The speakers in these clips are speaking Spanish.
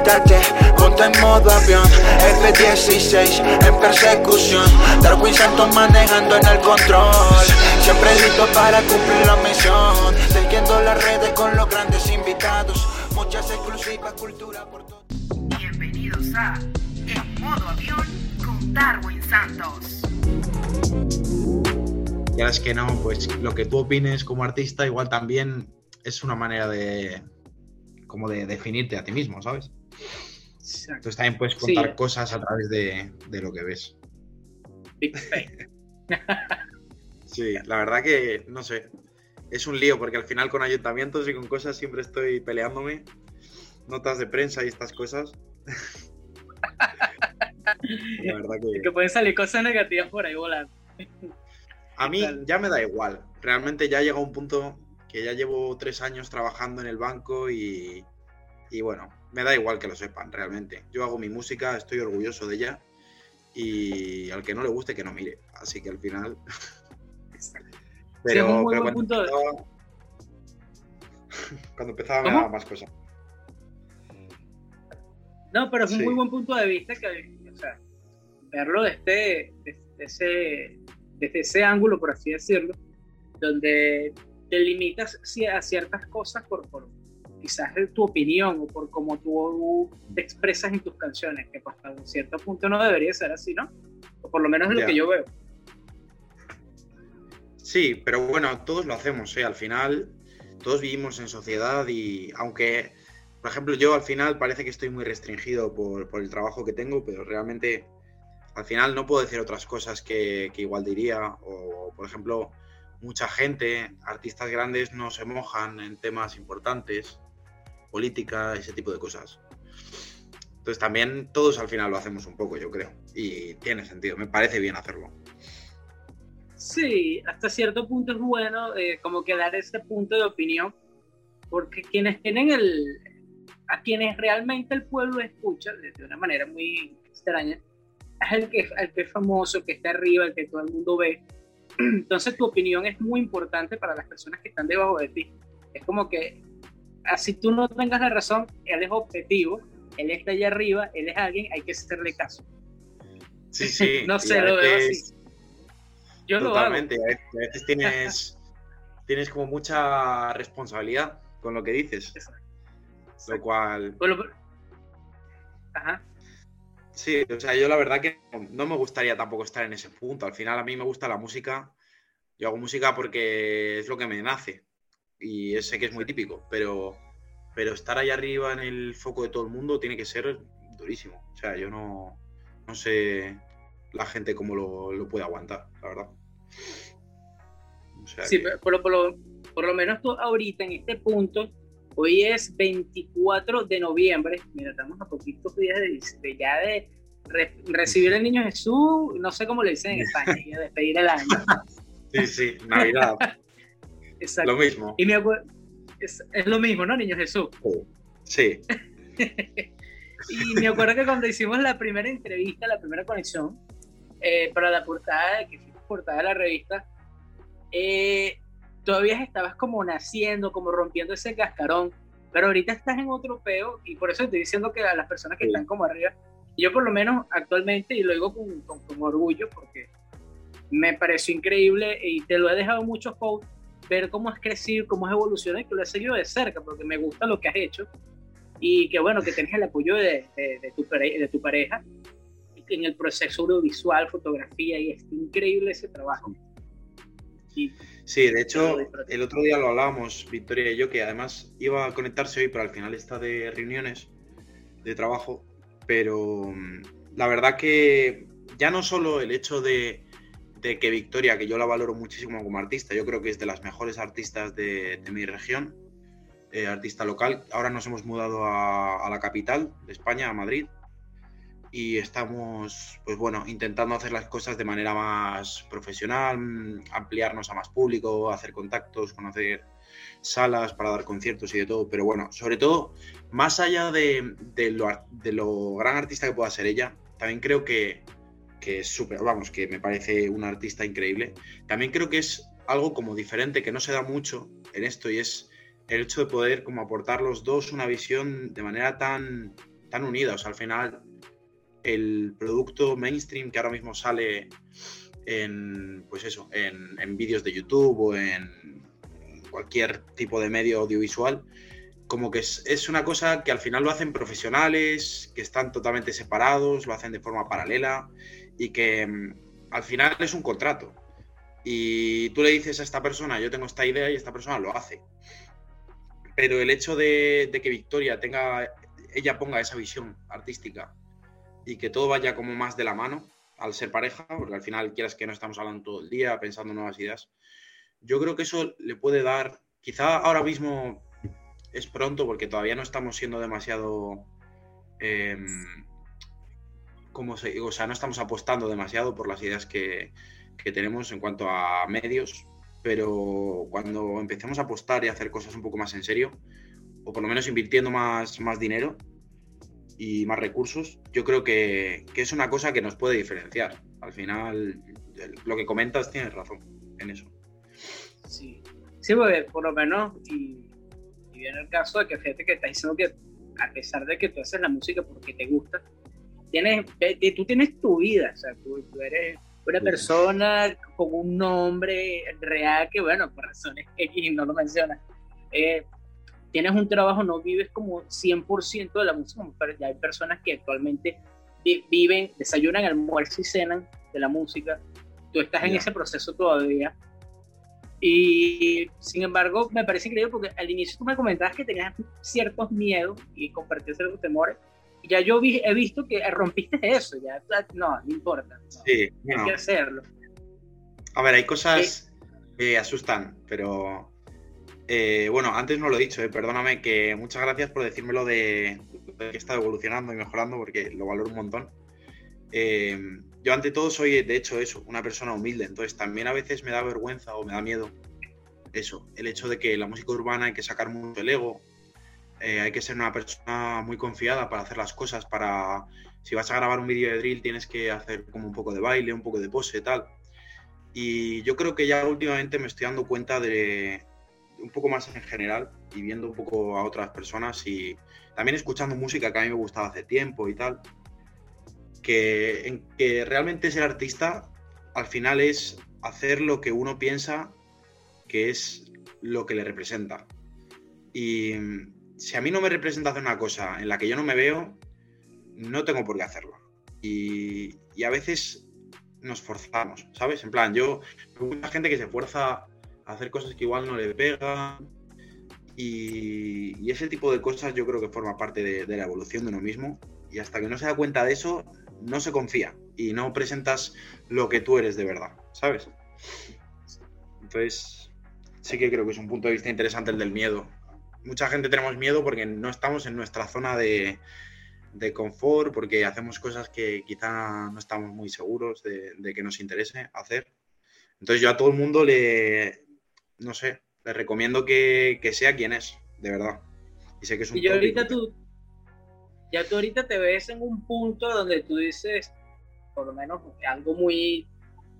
Montate, ponte en modo avión. F-16 en persecución. Darwin Santos manejando en el control. Siempre listo para cumplir la misión. Siguiendo las redes con los grandes invitados. Muchas exclusivas culturas por todo. Bienvenidos a En modo avión con Darwin Santos. Ya es que no, pues lo que tú opines como artista igual también es una manera de como de definirte a ti mismo, ¿sabes? Entonces también puedes contar cosas a través de, lo que ves. Big sí, la verdad que, no sé, es un lío porque al final con ayuntamientos y con cosas siempre estoy peleándome. Notas de prensa y estas cosas. la verdad que... que pueden salir cosas negativas por ahí volando. A mí ya me da igual. Realmente ya llega un punto que ya llevo tres años trabajando en el banco y, bueno, me da igual que lo sepan realmente. Yo hago mi música, estoy orgulloso de ella y al que no le guste que no mire. Así que al final... pero, cuando, empezaba, cuando empezaba me daba más cosas. No, pero es un muy buen punto de vista que, o sea, verlo desde, ese, desde ese ángulo, por así decirlo, donde te limitas a ciertas cosas por, por quizás tu opinión o por cómo tú te expresas en tus canciones, que pues, hasta un cierto punto no debería ser así, ¿no? O por lo menos es lo que yo veo. Sí, pero bueno, todos lo hacemos, ¿eh? Al final, todos vivimos en sociedad y aunque, por ejemplo, yo al final parece que estoy muy restringido por, por el trabajo que tengo, pero realmente al final no puedo decir otras cosas que, que igual diría. O, por ejemplo, mucha gente, artistas grandes, no se mojan en temas importantes, política, ese tipo de cosas. Entonces también todos al final lo hacemos un poco, yo creo. Y tiene sentido, me parece bien hacerlo. Sí, hasta cierto punto es bueno eh, como que dar ese punto de opinión, porque quienes tienen el, a quienes realmente el pueblo escucha de una manera muy extraña, es el que, el que es famoso, que está arriba, el que todo el mundo ve, entonces tu opinión es muy importante para las personas que están debajo de ti. Es como que, así tú no tengas la razón, él es objetivo, él está allá arriba, él es alguien, hay que hacerle caso. Sí, sí. no sé, lo veo así. Yo Totalmente. lo hago. A veces tienes, tienes como mucha responsabilidad con lo que dices. Lo cual... Ajá. Sí, o sea, yo la verdad que no me gustaría tampoco estar en ese punto. Al final a mí me gusta la música. Yo hago música porque es lo que me nace. Y sé que es muy típico, pero, pero estar ahí arriba en el foco de todo el mundo tiene que ser durísimo. O sea, yo no, no sé la gente cómo lo, puede aguantar, la verdad. sí, por, por, lo menos tú ahorita en este punto Hoy es 24 de noviembre. Mira, estamos a poquitos días de, ya de recibir al niño Jesús. No sé cómo le dicen en España, y despedir el año. Sí, sí, Navidad. Exacto. Lo mismo. Y me es, es, lo mismo, ¿no, niño Jesús? Sí. y me acuerdo que cuando hicimos la primera entrevista, la primera conexión, eh, para la portada, que fue portada de la revista, eh, todavía estabas como naciendo, como rompiendo ese cascarón, pero ahorita estás en otro peo y por eso estoy diciendo que a las personas que están como arriba, yo por lo menos actualmente, y lo digo con, con, orgullo porque me pareció increíble y te lo he dejado mucho posts, ver cómo has crecido, cómo has evolucionado y que lo he seguido de cerca porque me gusta lo que has hecho y que bueno, que tienes el apoyo de, de, tu, de tu pareja en el proceso audiovisual, fotografía y es increíble ese trabajo. Sí, de hecho, el otro día lo hablábamos, Victoria y yo, que además iba a conectarse hoy, pero al final está de reuniones de trabajo. Pero mm, la verdad que ya no solo el hecho de, que Victoria, que yo la valoro muchísimo como artista, yo creo que es de las mejores artistas de, mi región, eh, artista local. Ahora nos hemos mudado a, la capital de España, a Madrid, y estamos, pues bueno, intentando hacer las cosas de manera más profesional, ampliarnos a más público, hacer contactos, conocer salas para dar conciertos y de todo. Pero bueno, sobre todo, más allá de, lo, de lo, gran artista que pueda ser ella, también creo que, que es súper, vamos, que me parece una artista increíble. También creo que es algo como diferente, que no se da mucho en esto y es el hecho de poder como aportar los dos una visión de manera tan tan unidas. Al final, el producto mainstream que ahora mismo sale en, pues eso, en, en vídeos de YouTube o en cualquier tipo de medio audiovisual, como que es, una cosa que al final lo hacen profesionales, que están totalmente separados, lo hacen de forma paralela y que mm, al final es un contrato. Y tú le dices a esta persona, yo tengo esta idea y esta persona lo hace. Pero el hecho de, que Victoria tenga, ella ponga esa visión artística y que todo vaya como más de la mano al ser pareja, porque al final quieras que no estamos hablando todo el día pensando nuevas ideas, yo creo que eso le puede dar, quizá ahora mismo es pronto porque todavía no estamos siendo demasiado... Em, como se, o sea, no estamos apostando demasiado por las ideas que, tenemos en cuanto a medios, pero cuando empecemos a apostar y a hacer cosas un poco más en serio, o por lo menos invirtiendo más, más dinero y más recursos, yo creo que, que, es una cosa que nos puede diferenciar. Al final, lo que comentas tienes razón en eso. Sí, sí porque por lo menos, y en el caso de que fíjate que está diciendo que a pesar de que tú haces la música porque te gusta, tienes, tú tienes tu vida, o sea, tú, eres una persona con un nombre real que, bueno, por razones X no lo mencionas. Eh, tienes un trabajo, no vives como 100% de la música, pero ya hay personas que actualmente viven, desayunan, almuerzan y cenan de la música. Tú estás en ese proceso todavía. Y sin embargo, me parece increíble porque al inicio tú me comentabas que tenías ciertos miedos y compartías ciertos temores. Ya yo vi, he visto que rompiste eso, ya no, no importa. sí, hay que hacerlo. A ver, hay cosas que asustan, pero eh, bueno, antes no lo he dicho, eh, perdóname, que muchas gracias por decírmelo de, de que he estado evolucionando y mejorando porque lo valoro un montón. Eh, yo ante todo soy, de hecho, eso, una persona humilde, entonces también a veces me da vergüenza o me da miedo eso, el hecho de que la música urbana hay que sacar mucho el ego, eh, hay que ser una persona muy confiada para hacer las cosas, para, si vas a grabar un vídeo de drill tienes que hacer como un poco de baile, un poco de pose, tal. Y yo creo que ya últimamente me estoy dando cuenta de un poco más en general y viendo un poco a otras personas y también escuchando música que a mí me gustaba hace tiempo y tal que, en que realmente ser artista al final es hacer lo que uno piensa que es lo que le representa. Y si a mí no me representa hacer una cosa en la que yo no me veo, no tengo por qué hacerlo. Y, a veces nos forzamos, ¿sabes? En plan, yo, hay mucha gente que se fuerza a hacer cosas que igual no le pegan. Y, ese tipo de cosas yo creo que forma parte de, de la evolución de uno mismo. Y hasta que no se da cuenta de eso, no se confía y no presentas lo que tú eres de verdad, ¿sabes? Entonces, sí que creo que es un punto de vista interesante el del miedo. Mucha gente tenemos miedo porque no estamos en nuestra zona de, confort, porque hacemos cosas que quizá no estamos muy seguros de, que nos interese hacer. Entonces yo a todo el mundo le, no sé, le recomiendo que, sea quien es, de verdad. Y sé que es un... Y ahorita tú, ya tú ahorita te ves en un punto donde tú dices, por lo menos algo muy,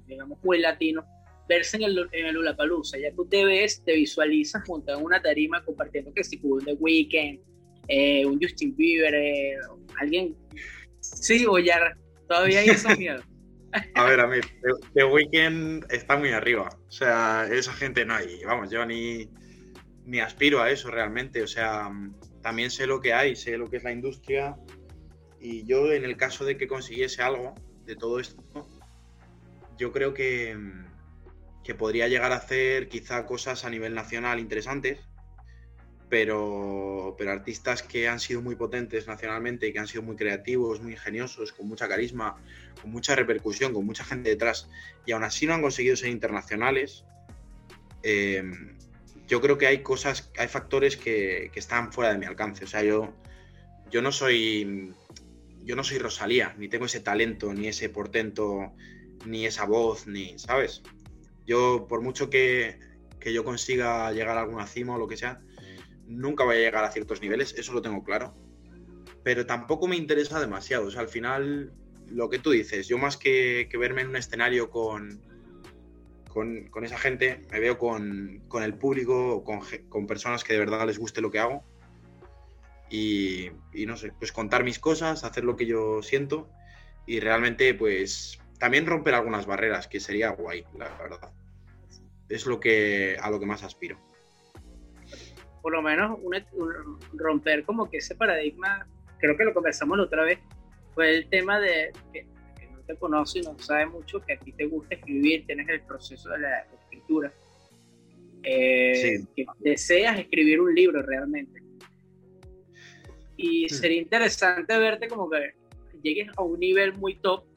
digamos, muy latino, verse en el, en el Ulapalooza, ya tú te ves, te visualizas junto a una tarima compartiendo que si un The Weeknd, eh, un Justin Bieber, eh, alguien, sí, o ya todavía hay esos miedos. A ver, a mí, The Weeknd está muy arriba, o sea, esa gente no hay, vamos, yo ni, ni aspiro a eso realmente, o sea también sé lo que hay, sé lo que es la industria. Y yo en el caso de que consiguiese algo de todo esto, yo creo que, que podría llegar a hacer quizá cosas a nivel nacional interesantes, pero, pero artistas que han sido muy potentes nacionalmente que han sido muy creativos, muy ingeniosos, con mucha carisma, con mucha repercusión, con mucha gente detrás, y aún así no han conseguido ser internacionales, eh, yo creo que hay cosas, hay factores que, están fuera de mi alcance. O sea, yo, yo no soy. Yo no soy Rosalía, ni tengo ese talento, ni ese portento, ni esa voz, ni. ¿Sabes? Yo, por mucho que, yo consiga llegar a alguna cima o lo que sea, nunca voy a llegar a ciertos niveles, eso lo tengo claro. Pero tampoco me interesa demasiado. O sea, al final, lo que tú dices, yo más que verme en un escenario con, con, esa gente, me veo con, el público, con, con, personas que de verdad les guste lo que hago. y, no sé, pues contar mis cosas, hacer lo que yo siento y realmente pues también romper algunas barreras, que sería guay, la verdad. Es lo que a lo que más aspiro. Por lo menos romper como que ese paradigma, creo que lo conversamos la otra vez, fue el tema de que, no te conoce y no sabe mucho, que a ti te gusta escribir, tienes el proceso de la escritura. Eh, que deseas escribir un libro realmente. Y sería interesante verte como que llegues a un nivel muy top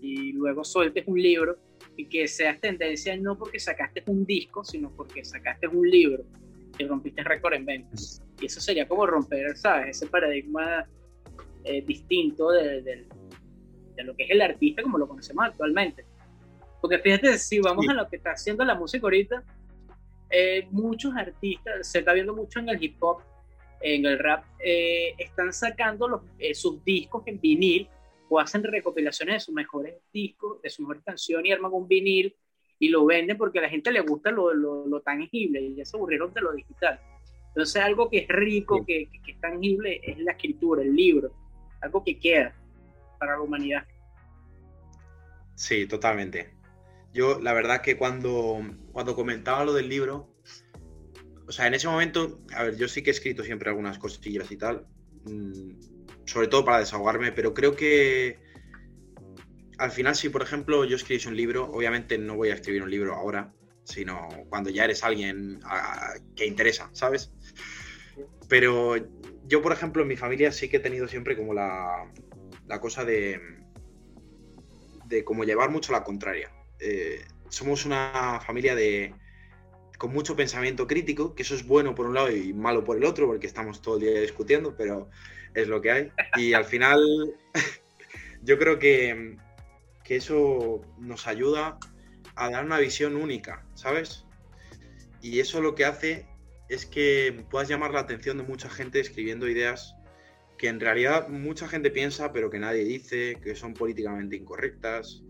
y luego sueltes un libro y que seas tendencia no porque sacaste un disco, sino porque sacaste un libro y rompiste récord en ventas. Y eso sería como romper, ¿sabes? Ese paradigma eh, distinto de, de, lo que es el artista como lo conocemos actualmente. Porque fíjate, si vamos a lo que está haciendo la música ahorita, eh, muchos artistas, se está viendo mucho en el hip hop, en el rap, eh, están sacando los, eh, sus discos en vinil o hacen recopilaciones de sus mejores discos, de sus mejores canciones y arman un vinil y lo venden porque a la gente le gusta lo, lo, tangible y ya se aburrieron de lo digital. Entonces algo que es rico, que, que, es tangible, es la escritura, el libro, algo que queda para la humanidad. Sí, totalmente. Yo la verdad que cuando, cuando comentaba lo del libro, o sea, en ese momento, a ver, yo sí que he escrito siempre algunas cosillas y tal, mm, sobre todo para desahogarme, pero creo que al final, si por ejemplo yo escribiese un libro, obviamente no voy a escribir un libro ahora, sino cuando ya eres alguien que interesa, ¿sabes? Pero yo, por ejemplo, en mi familia sí que he tenido siempre como la, la cosa de, de como llevar mucho la contraria. Eh, somos una familia de, con mucho pensamiento crítico, que eso es bueno por un lado y malo por el otro, porque estamos todo el día discutiendo, pero es lo que hay. Y al final yo creo que, que eso nos ayuda a dar una visión única, ¿sabes? Y eso lo que hace es que puedas llamar la atención de mucha gente escribiendo ideas que en realidad mucha gente piensa, pero que nadie dice, que son políticamente incorrectas,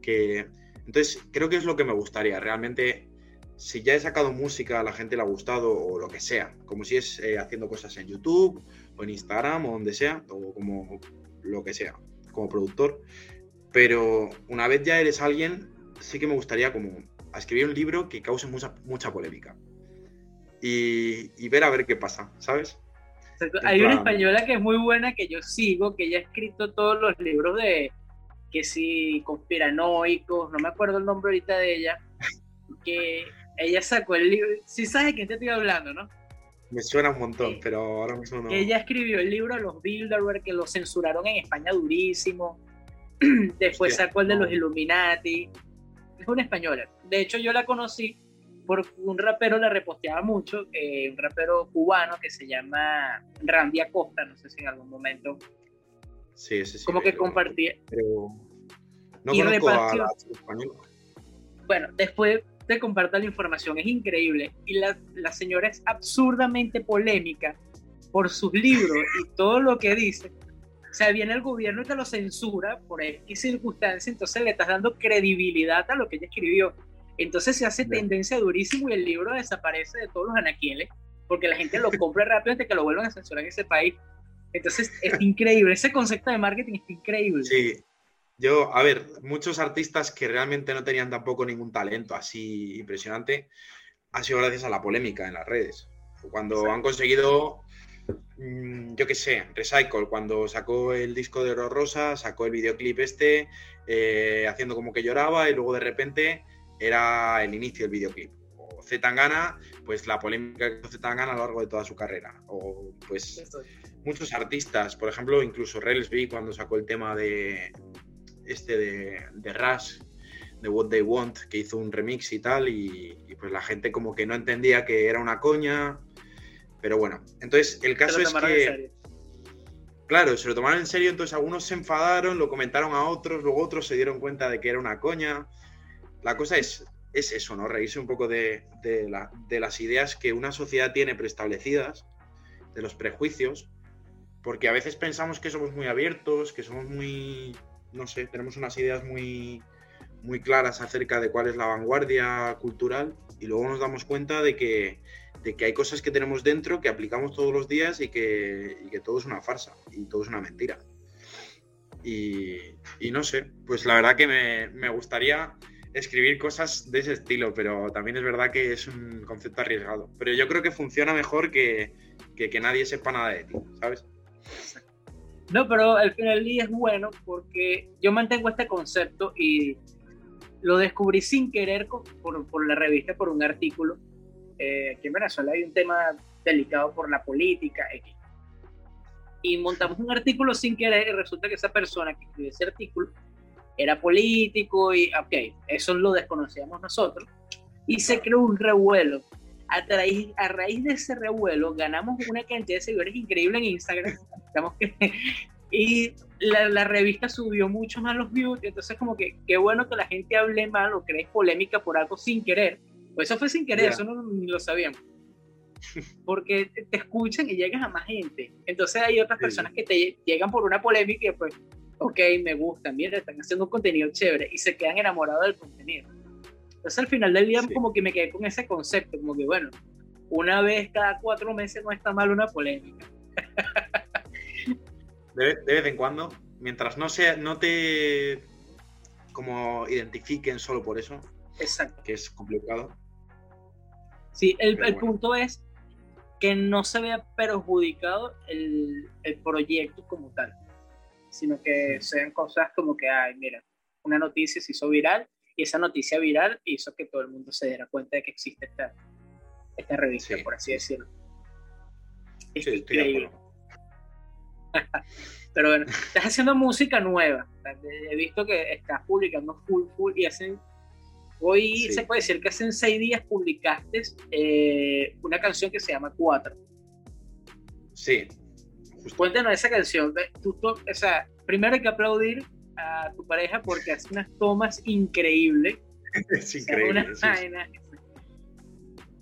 que... Entonces, creo que es lo que me gustaría, realmente si ya he sacado música, a la gente le ha gustado o lo que sea, como si es eh, haciendo cosas en YouTube o en Instagram o donde sea, o como lo que sea, como productor. Pero una vez ya eres alguien, sí que me gustaría como escribir un libro que cause mucha, mucha polémica. Y, ver a ver qué pasa, ¿sabes? Hay una española que es muy buena que yo sigo, que ella ha escrito todos los libros de que si conspiranoicos, no me acuerdo el nombre ahorita de ella, que ella sacó el libro, si sabes de quién te estoy hablando, ¿no? Me suena un montón, pero ahora mismo no. Ella escribió el libro Los Bilderberg, que lo censuraron en España durísimo. Después sacó el de los Illuminati. Es una española. De hecho, yo la conocí porque un rapero la reposteaba mucho, eh, un rapero cubano que se llama Randy Acosta, no sé si en algún momento. Sí, sí, sí. Como que compartía. Pero no conozco a la española. Bueno, después comparta la información, es increíble. Y la, la señora es absurdamente polémica por sus libros y todo lo que dice. O sea, viene el gobierno y te lo censura por X circunstancia, entonces le estás dando credibilidad a lo que ella escribió. Entonces se hace tendencia durísimo y el libro desaparece de todos los anaquieles porque la gente lo compra rápido antes que lo vuelvan a censurar en ese país. Entonces es increíble, ese concepto de marketing es increíble. Sí, yo, a ver, muchos artistas que realmente no tenían tampoco ningún talento así impresionante, ha sido gracias a la polémica en las redes. Cuando han conseguido, mm, yo qué sé, Recycle, cuando sacó el disco de Rosa, sacó el videoclip este, eh, haciendo como que lloraba y luego de repente era el inicio del videoclip. O Zetangana, pues la polémica que hizo Zetangana a lo largo de toda su carrera. O pues muchos artistas, por ejemplo, incluso Relsby cuando sacó el tema de, este de, de Rush, de What They Want, que hizo un remix y tal, y, pues la gente como que no entendía que era una coña, pero bueno, entonces el caso es que... Claro, se lo tomaron en serio, entonces algunos se enfadaron, lo comentaron a otros, luego otros se dieron cuenta de que era una coña. La cosa es, es eso, ¿no? Reírse un poco de, de, de las ideas que una sociedad tiene preestablecidas, de los prejuicios, porque a veces pensamos que somos muy abiertos, que somos muy no sé, tenemos unas ideas muy, muy claras acerca de cuál es la vanguardia cultural y luego nos damos cuenta de que, de que hay cosas que tenemos dentro que aplicamos todos los días y que, y que todo es una farsa y todo es una mentira. Y, y no sé, pues la verdad que me, me, gustaría escribir cosas de ese estilo, pero también es verdad que es un concepto arriesgado. Pero yo creo que funciona mejor que, que, que nadie sepa nada de ti, ¿sabes? No, pero al final es bueno porque yo mantengo este concepto y lo descubrí sin querer por, la revista, por un artículo. Eh, aquí en Venezuela hay un tema delicado por la política. Y montamos un artículo sin querer y resulta que esa persona que escribió ese artículo era político y, ok, eso lo desconocíamos nosotros. Y se creó un revuelo. A raíz, a raíz de ese revuelo ganamos una cantidad de seguidores increíble en Instagram. y la, la, revista subió mucho más los views, entonces como que qué bueno que la gente hable mal o cree polémica por algo sin querer. Pues eso fue sin querer, yeah. eso no ni lo sabíamos. Porque te escuchan y llegas a más gente. Entonces hay otras personas que te llegan por una polémica y pues, ok, me gusta, mira, están haciendo un contenido chévere y se quedan enamorados del contenido. Entonces al final del día sí. como que me quedé con ese concepto, como que bueno, una vez cada cuatro meses no está mal una polémica. de, de, vez en cuando, mientras no sea, no te como identifiquen solo por eso, Exacto. que es complicado. Sí, el, el bueno. punto es que no se vea perjudicado el, el proyecto como tal, sino que sí. sean cosas como que, ay, mira, una noticia se hizo viral y esa noticia viral hizo que todo el mundo se diera cuenta de que existe esta, esta revista, sí. por así decirlo. Es sí, increíble. Pero bueno, estás haciendo música nueva. He visto que estás publicando full, full y hacen. Hoy sí. se puede decir que hace seis días publicaste eh, una canción que se llama Cuatro. Sí. Justo. Cuéntanos esa canción. Tú, tú, o sea, primero hay que aplaudir a tu pareja porque hace unas tomas increíbles. Es increíble. O sea, una sí.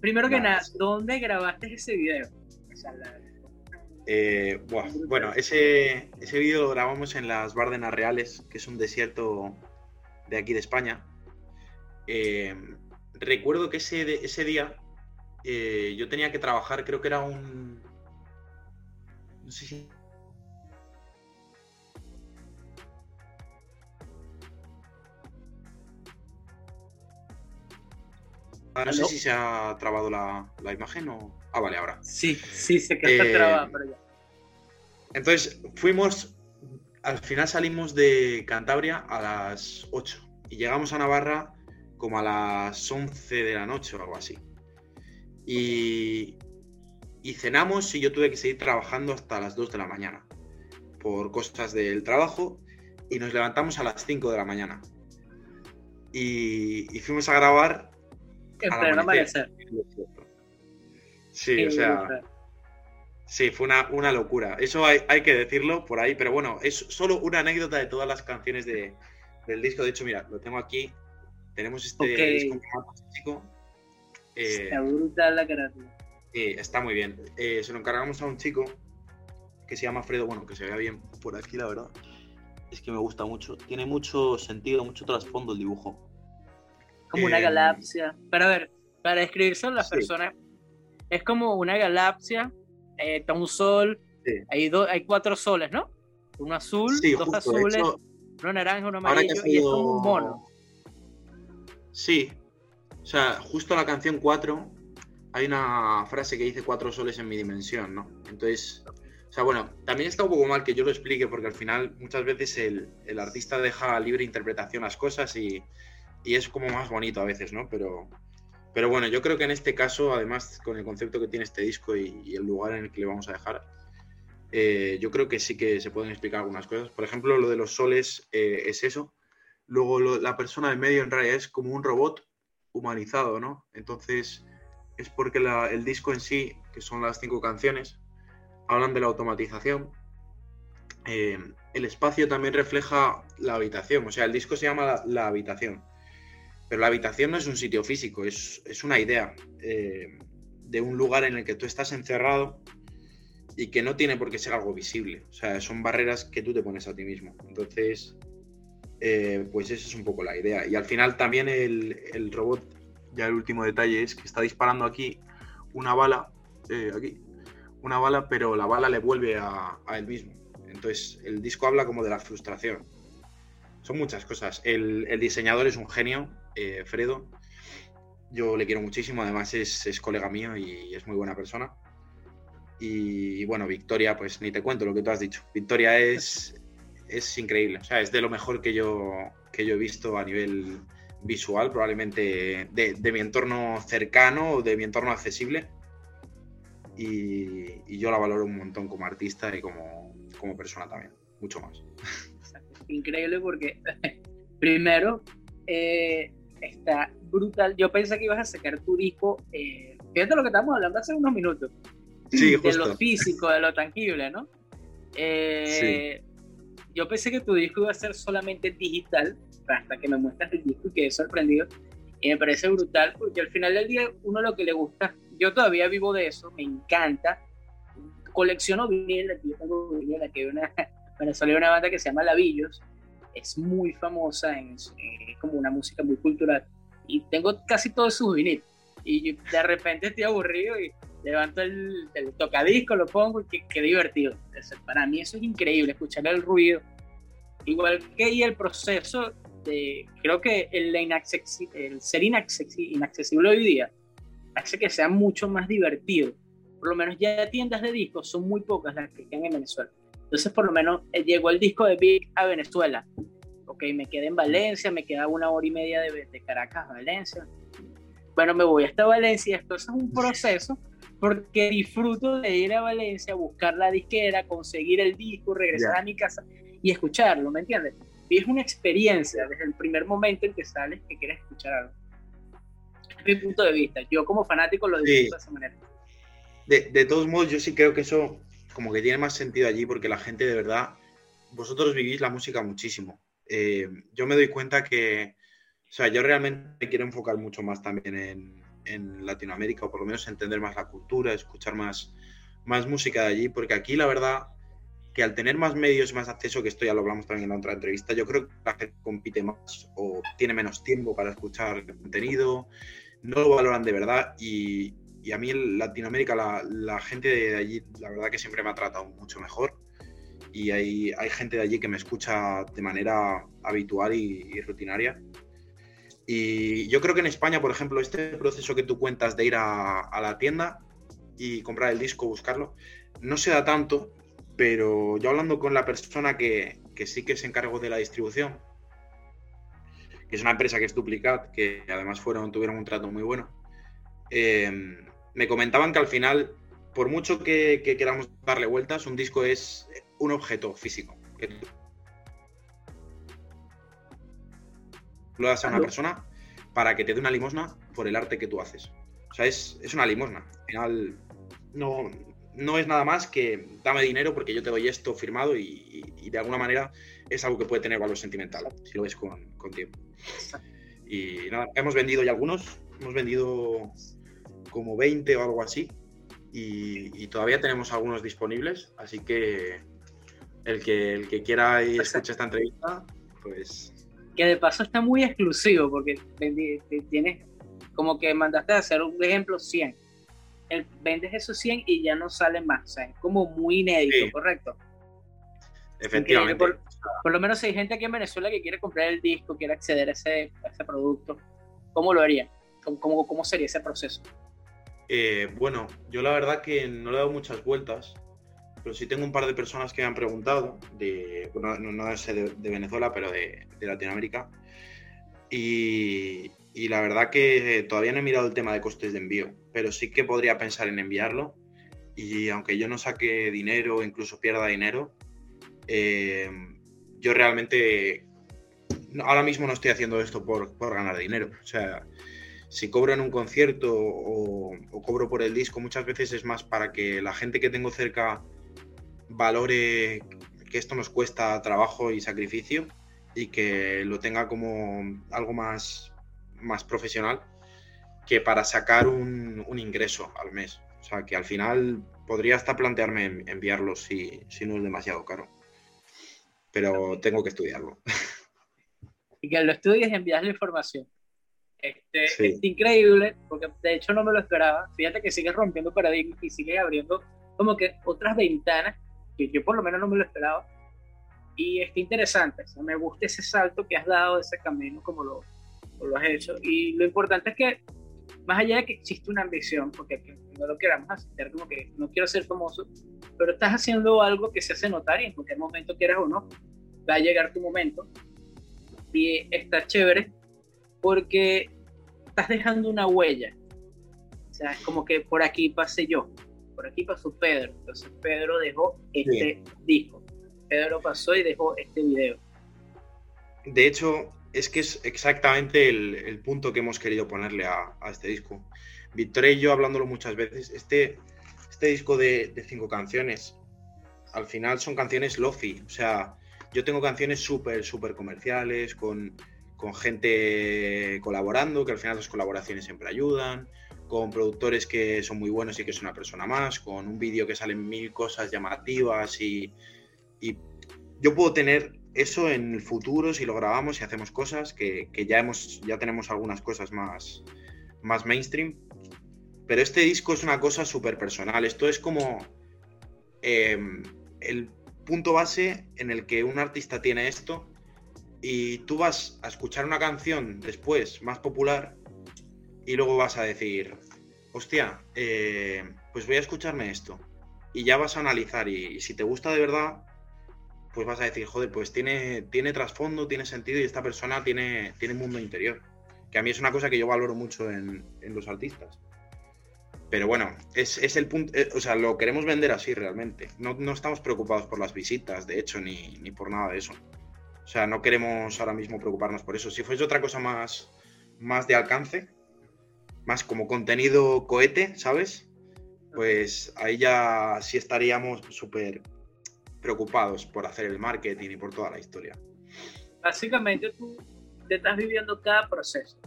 Primero que nada, ¿dónde grabaste ese video? O sea, la, eh, bueno, ese, ese vídeo lo grabamos en las Bárdenas Reales, que es un desierto de aquí de España. Eh, recuerdo que ese, ese día eh, yo tenía que trabajar, creo que era un... No sé si... Ah, no sé si se ha trabado la, la imagen o... Ah, vale, ahora. Sí, sí, sé que está eh, trabada, pero ya. Entonces, fuimos, al final salimos de Cantabria a las 8 y llegamos a Navarra como a las 11 de la noche o algo así. Y, y cenamos y yo tuve que seguir trabajando hasta las 2 de la mañana por cosas del trabajo y nos levantamos a las 5 de la mañana. Y, y fuimos a grabar. En pleno amanecer. Sí, o sea. Sí, fue una, una locura. Eso hay, hay, que decirlo por ahí, pero bueno, es solo una anécdota de todas las canciones de, del disco. De hecho, mira, lo tengo aquí. Tenemos este okay. disco chico. Eh, está brutal la carátula. Sí, está muy bien. Eh, se lo encargamos a un chico que se llama Fredo, bueno, que se vea bien por aquí, la verdad. Es que me gusta mucho. Tiene mucho sentido, mucho trasfondo el dibujo. Como eh, una galaxia. Pero a ver, para describirse a las sí. personas es como una galaxia, eh, está un sol, sí. hay, do, hay cuatro soles, ¿no? Uno azul, sí, dos justo, azules, hecho, uno naranja, uno amarillo, sido... y es como un mono. Sí, o sea, justo la canción 4 hay una frase que dice cuatro soles en mi dimensión, ¿no? Entonces, o sea, bueno, también está un poco mal que yo lo explique porque al final muchas veces el, el artista deja libre interpretación las cosas y, y es como más bonito a veces, ¿no? Pero, pero bueno, yo creo que en este caso, además con el concepto que tiene este disco y, el lugar en el que le vamos a dejar, eh, yo creo que sí que se pueden explicar algunas cosas. Por ejemplo, lo de los soles eh, es eso. Luego la persona del medio en realidad es como un robot humanizado, ¿no? Entonces es porque el disco en sí, que son las cinco canciones, hablan de la automatización. Eh, el espacio también refleja la habitación, o sea, el disco se llama la, la habitación pero la habitación no es un sitio físico, es, es una idea eh, de un lugar en el que tú estás encerrado y que no tiene por qué ser algo visible. O sea, son barreras que tú te pones a ti mismo. Entonces, eh, pues esa es un poco la idea. Y al final también el, el, robot, ya el último detalle, es que está disparando aquí una bala, eh, aquí, una bala, pero la bala le vuelve a, él mismo. Entonces, el disco habla como de la frustración. Son muchas cosas. El, diseñador es un genio, eh, Fredo. Yo le quiero muchísimo, además es, colega mío y es muy buena persona. Y, bueno, Victoria, pues ni te cuento lo que tú has dicho. Victoria es, es increíble, o sea, es de lo mejor que yo, que yo he visto a nivel visual, probablemente de, mi entorno cercano o de mi entorno accesible. Y, yo la valoro un montón como artista y como, como persona también, mucho más. Increíble porque, primero, eh, está brutal. Yo pensé que ibas a sacar tu disco, eh, fíjate lo que estamos hablando hace unos minutos. Sí, de lo físico, de lo tangible, ¿no? Eh, yo pensé que tu disco iba a ser solamente digital, hasta que me muestras el disco y quedé sorprendido. Y me parece brutal porque al final del día uno lo que le gusta, yo todavía vivo de eso, me encanta, colecciono vinil, yo tengo vinil, aquí hay una, salió una banda que se llama Lavillos, es muy famosa, es, como una música muy cultural y tengo casi todos sus vinil y de repente estoy aburrido y levanto el, el tocadisco, lo pongo y qué, divertido. para mí eso es increíble, escuchar el ruido. Igual que el proceso de, creo que el, el ser inaccesible, hoy día hace que sea mucho más divertido. Por lo menos ya tiendas de discos son muy pocas las que quedan en Venezuela. Entonces por lo menos eh, llegó el disco de Big a Venezuela. Ok, me quedé en Valencia, me queda una hora y media de, de Caracas a Valencia. Bueno, me voy hasta Valencia. Esto es un proceso porque disfruto de ir a Valencia, buscar la disquera, conseguir el disco, regresar a mi casa y escucharlo, ¿me entiendes? Y es una experiencia desde el primer momento en que sales que quieres escuchar algo. Es mi punto de vista. Yo como fanático lo disfruto de esa manera. De, todos modos, yo sí creo que eso como que tiene más sentido allí porque la gente de verdad, vosotros vivís la música muchísimo. Eh, yo me doy cuenta que, o sea, yo realmente me quiero enfocar mucho más también en, en Latinoamérica, o por lo menos entender más la cultura, escuchar más, más música de allí, porque aquí la verdad que al tener más medios, más acceso, que esto ya lo hablamos también en la otra entrevista, yo creo que la gente compite más o tiene menos tiempo para escuchar contenido, no lo valoran de verdad y, y a mí en Latinoamérica la, gente de allí la verdad que siempre me ha tratado mucho mejor. Y hay, hay gente de allí que me escucha de manera habitual y, rutinaria. Y yo creo que en España, por ejemplo, este proceso que tú cuentas de ir a, la tienda y comprar el disco, buscarlo, no se da tanto, pero yo hablando con la persona que, sí que se encargó de la distribución, que es una empresa que es Duplicat, que además tuvieron un trato muy bueno, eh, me comentaban que al final, por mucho que, queramos darle vueltas, un disco es un objeto físico lo das a una persona para que te dé una limosna por el arte que tú haces. O sea, es, una limosna. Al final, no, no es nada más que dame dinero porque yo te doy esto firmado y, de alguna manera es algo que puede tener valor sentimental, si lo ves con, con tiempo. Y nada, hemos vendido ya algunos, hemos vendido como 20 o algo así y, todavía tenemos algunos disponibles, así que el que, el que quiera y escuche esta entrevista, pues que de paso está muy exclusivo porque tienes como que mandaste a hacer un ejemplo 100. El, vendes esos 100 y ya no salen más. O sea, es como muy inédito, ¿correcto? Efectivamente. Por, lo menos si hay gente aquí en Venezuela que quiere comprar el disco, quiere acceder a ese, ese producto, ¿cómo lo haría? ¿Cómo, cómo, sería ese proceso? Eh, bueno, yo la verdad que no le he dado muchas vueltas pero sí tengo un par de personas que me han preguntado, de, bueno, no, sé de, Venezuela, pero de, Latinoamérica. Y, la verdad que todavía no he mirado el tema de costes de envío, pero sí que podría pensar en enviarlo. Y aunque yo no saque dinero, incluso pierda dinero, eh, yo realmente ahora mismo no estoy haciendo esto por, por, ganar dinero. O sea, si cobro en un concierto o, o, cobro por el disco, muchas veces es más para que la gente que tengo cerca valore que esto nos cuesta trabajo y sacrificio y que lo tenga como algo más, más profesional que para sacar un, ingreso al mes. O sea, que al final podría hasta plantearme enviarlo si, si no es demasiado caro. Pero tengo que estudiarlo. Y que lo estudies y envías la información. Este, Es increíble, porque de hecho no me lo esperaba. Fíjate que sigues rompiendo paradigmas y sigues abriendo como que otras ventanas que yo por lo menos no me lo esperaba. Y está interesante, me gusta ese salto que has dado, ese camino como lo, lo has hecho. Y lo importante es que, más allá de que existe una ambición, porque no lo queramos hacer como que no quiero ser famoso, pero estás haciendo algo que se hace notar y en cualquier momento quieras o no, va a llegar tu momento. Y está chévere porque estás dejando una huella. O sea, es como que por aquí pasé yo, por aquí pasó Pedro. Entonces Pedro dejó este disco. Pedro pasó y dejó este video. De hecho, es que es exactamente el, punto que hemos querido ponerle a, este disco. Victoria y yo hablándolo muchas veces, este, este disco de, cinco canciones, al final son canciones lofi. O sea, yo tengo canciones súper, súper comerciales, con, con gente colaborando, que al final las colaboraciones siempre ayudan, con productores que son muy buenos y que es una persona más, con un vídeo que salen mil cosas llamativas y, yo puedo tener eso en el futuro si lo grabamos y hacemos cosas que, que, ya hemos ya tenemos algunas cosas más más mainstream. Pero este disco es una cosa súper personal. Esto es como em, el punto base en el que un artista tiene esto y tú vas a escuchar una canción después más popular y luego vas a decir, hostia, eh, pues voy a escucharme esto. Y ya vas a analizar y, si te gusta de verdad, pues vas a decir, joder, pues tiene, tiene trasfondo, tiene sentido y esta persona tiene, tiene mundo interior. Que a mí es una cosa que yo valoro mucho en, los artistas. Pero bueno, es, el punto, eh, o sea, lo queremos vender así realmente. No, no, estamos preocupados por las visitas, de hecho, ni, ni por nada de eso. O sea, no queremos ahora mismo preocuparnos por eso. Si fuese otra cosa más, más de alcance, más como contenido cohete, ¿sabes? Pues ahí ya sí estaríamos súper preocupados por hacer el marketing y por toda la historia. Básicamente tú te estás viviendo cada proceso.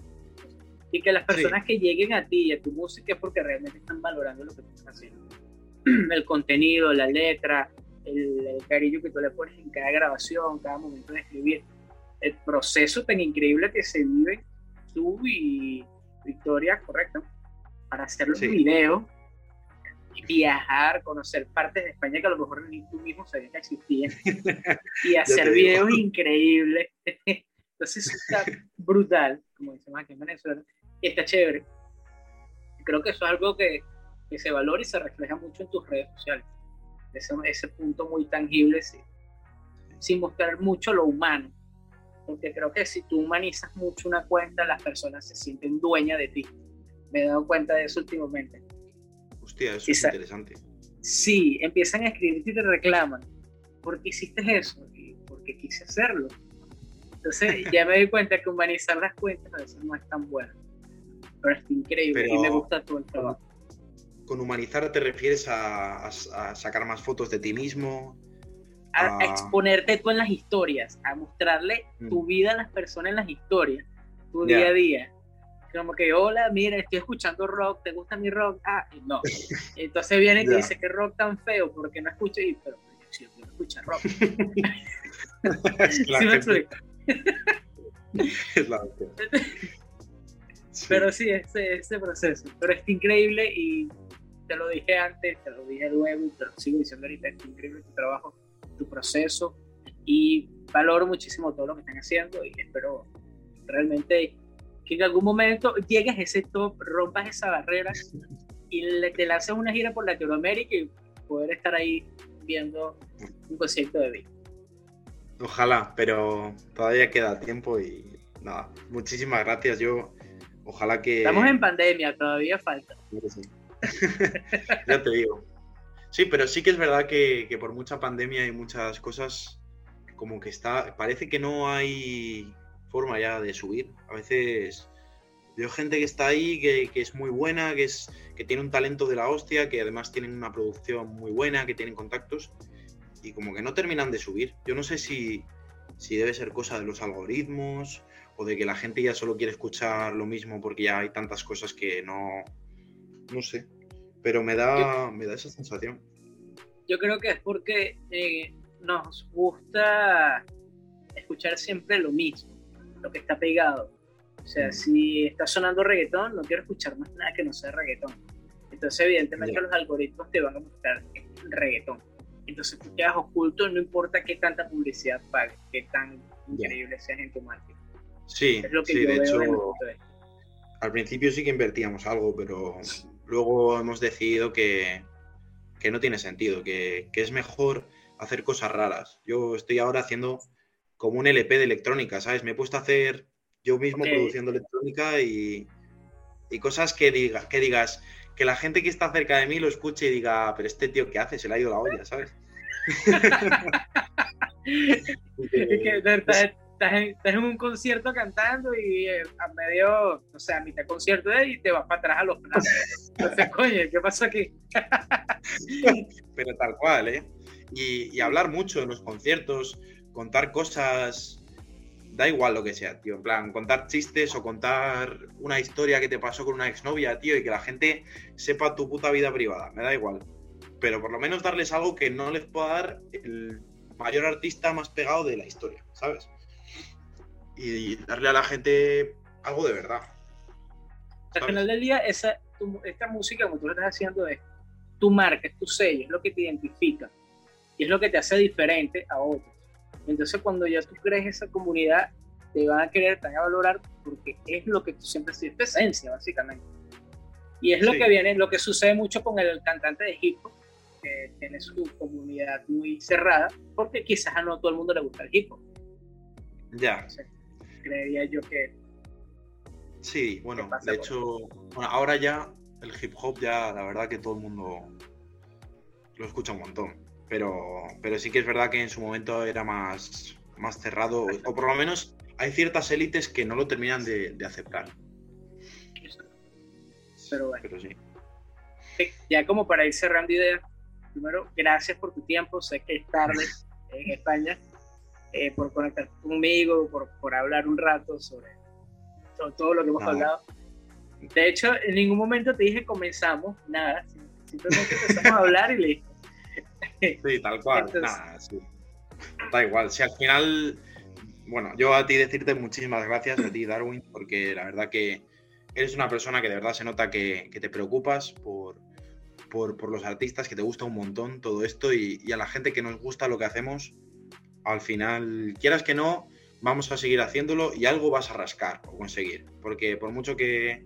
Y que las personas que lleguen a ti y a tu música es porque realmente están valorando lo que tú estás haciendo. El contenido, la letra, el, cariño que tú le pones en cada grabación, cada momento de escribir, el proceso tan increíble que se vive tú y Victoria, ¿correcto? Para hacer los videos, viajar, conocer partes de España que a lo mejor ni tú mismo sabías que existían, y hacer videos increíbles. Entonces está brutal, como decimos aquí en Venezuela, y está chévere. Creo que eso es algo que, que se valora y se refleja mucho en tus redes sociales ese, ese punto muy tangible sin mostrar mucho lo humano. Porque creo que si tú humanizas mucho una cuenta, las personas se sienten dueñas de ti. Me he dado cuenta de eso últimamente. Hostia, eso es interesante. Sí, empiezan a escribir y te reclaman. ¿Por qué hiciste eso? Y porque quise hacerlo. Entonces ya me doy cuenta que humanizar las cuentas a veces no es tan bueno. Pero es increíble y me gusta todo el trabajo con humanizar te refieres a, sacar más fotos de ti mismo. A, exponerte tú en las historias, a mostrarle mm. tu vida a las personas en las historias, tu día a día. Como que, hola, mira, estoy escuchando rock, ¿te gusta mi rock? Ah, no. Entonces viene y te dice que rock tan feo, porque no escucho, y, pero yo no escucho rock. ¿Sí me explico? Pero sí, ese, ese proceso. Pero es increíble y te lo dije antes, te lo dije luego y te lo sigo diciendo ahorita, es increíble tu trabajo, tu proceso y valoro muchísimo todo lo que están haciendo y espero realmente que en algún momento llegues a ese top, rompas esa barrera y te lances una gira por Latinoamérica y poder estar ahí viendo un concierto de vida. Ojalá, pero todavía queda tiempo y nada, muchísimas gracias. Yo, ojalá que. Estamos en pandemia, todavía falta. ya te digo. Sí, pero sí que es verdad que, por mucha pandemia y muchas cosas, como que está, parece que no hay forma ya de subir. A veces veo gente que está ahí, que, es muy buena, que, es, que tiene un talento de la hostia, que además tienen una producción muy buena, que tienen contactos, y como que no terminan de subir. Yo no sé si, si debe ser cosa de los algoritmos o de que la gente ya solo quiere escuchar lo mismo porque ya hay tantas cosas que no, no sé, pero me da, me da esa sensación. Yo creo que es porque eh, nos gusta escuchar siempre lo mismo, lo que está pegado. O sea, si está sonando reggaetón, no quiero escuchar más nada que no sea reggaetón. Entonces, evidentemente, los algoritmos te van a mostrar reggaetón. Entonces, tú quedas oculto, no importa qué tanta publicidad pagues, qué tan increíble seas en tu marketing. Sí, sí de hecho, al principio sí que invertíamos algo, pero luego hemos decidido que, que no tiene sentido, que, que, es mejor hacer cosas raras. Yo estoy ahora haciendo como un LP de electrónica, ¿sabes? Me he puesto a hacer yo mismo produciendo electrónica y, y cosas que, diga, que digas, que la gente que está cerca de mí lo escuche y diga, pero este tío, ¿qué hace? Se le ha ido la olla, ¿sabes? es que estás, en, un concierto cantando y eh, a medio, o sea, a mitad concierto y te vas para atrás a los platos. Entonces, coño, ¿qué pasa aquí? pero tal cual, ¿eh? Y, y hablar mucho en los conciertos, contar cosas da igual lo que sea, tío. En plan, contar chistes o contar una historia que te pasó con una exnovia, tío, y que la gente sepa tu puta vida privada. Me da igual. Pero por lo menos darles algo que no les pueda dar el mayor artista más pegado de la historia, ¿sabes? Y darle a la gente algo de verdad. Al final del día, esa, esta música, como tú estás haciendo, es tu marca, es tu sello, es lo que te identifica y es lo que te hace diferente a otros. Entonces, cuando ya tú crees esa comunidad, te van a querer, te van a valorar porque es lo que tú siempre has sido, tu esencia, básicamente. Y es lo que viene, lo que sucede mucho con el cantante de hip hop, que tiene su comunidad muy cerrada, porque quizás a no todo el mundo le gusta el hip hop. Ya. Creería yo que. Sí, bueno, de hecho, bueno, ahora ya el hip hop, ya la verdad que todo el mundo lo escucha un montón pero, pero sí que es verdad que en su momento era más, más cerrado, o por lo menos hay ciertas élites que no lo terminan de, aceptar. Pero bueno. sí. Ya como para ir cerrando ideas, primero, gracias por tu tiempo, sé que es tarde en España, eh, por conectar conmigo, por, por hablar un rato sobre, todo lo que hemos hablado. De hecho, en ningún momento te dije comenzamos, nada, simplemente empezamos a hablar y listo. Sí, tal cual. Da igual. Si al final, bueno, yo a ti decirte muchísimas gracias a ti, Darwin, porque la verdad que eres una persona que de verdad se nota que, te preocupas por, por, los artistas, que te gusta un montón todo esto y, a la gente que nos gusta lo que hacemos, al final, quieras que no, vamos a seguir haciéndolo y algo vas a rascar o conseguir. Porque por mucho que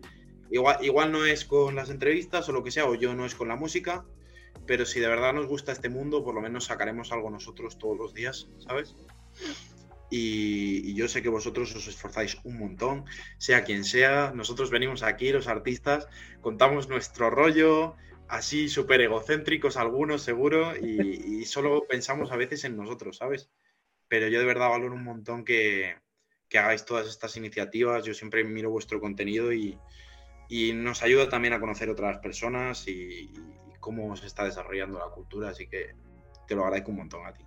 igual, igual no es con las entrevistas o lo que sea, o yo no es con la música, pero si de verdad nos gusta este mundo, por lo menos sacaremos algo nosotros todos los días, ¿sabes? Y, yo sé que vosotros os esforzáis un montón, sea quien sea, nosotros venimos aquí, los artistas, contamos nuestro rollo, así súper egocéntricos algunos seguro, y, solo pensamos a veces en nosotros, ¿sabes? Pero yo de verdad valoro un montón que, que hagáis todas estas iniciativas, yo siempre miro vuestro contenido y, y nos ayuda también a conocer otras personas y, cómo se está desarrollando la cultura, así que te lo agradezco un montón a ti.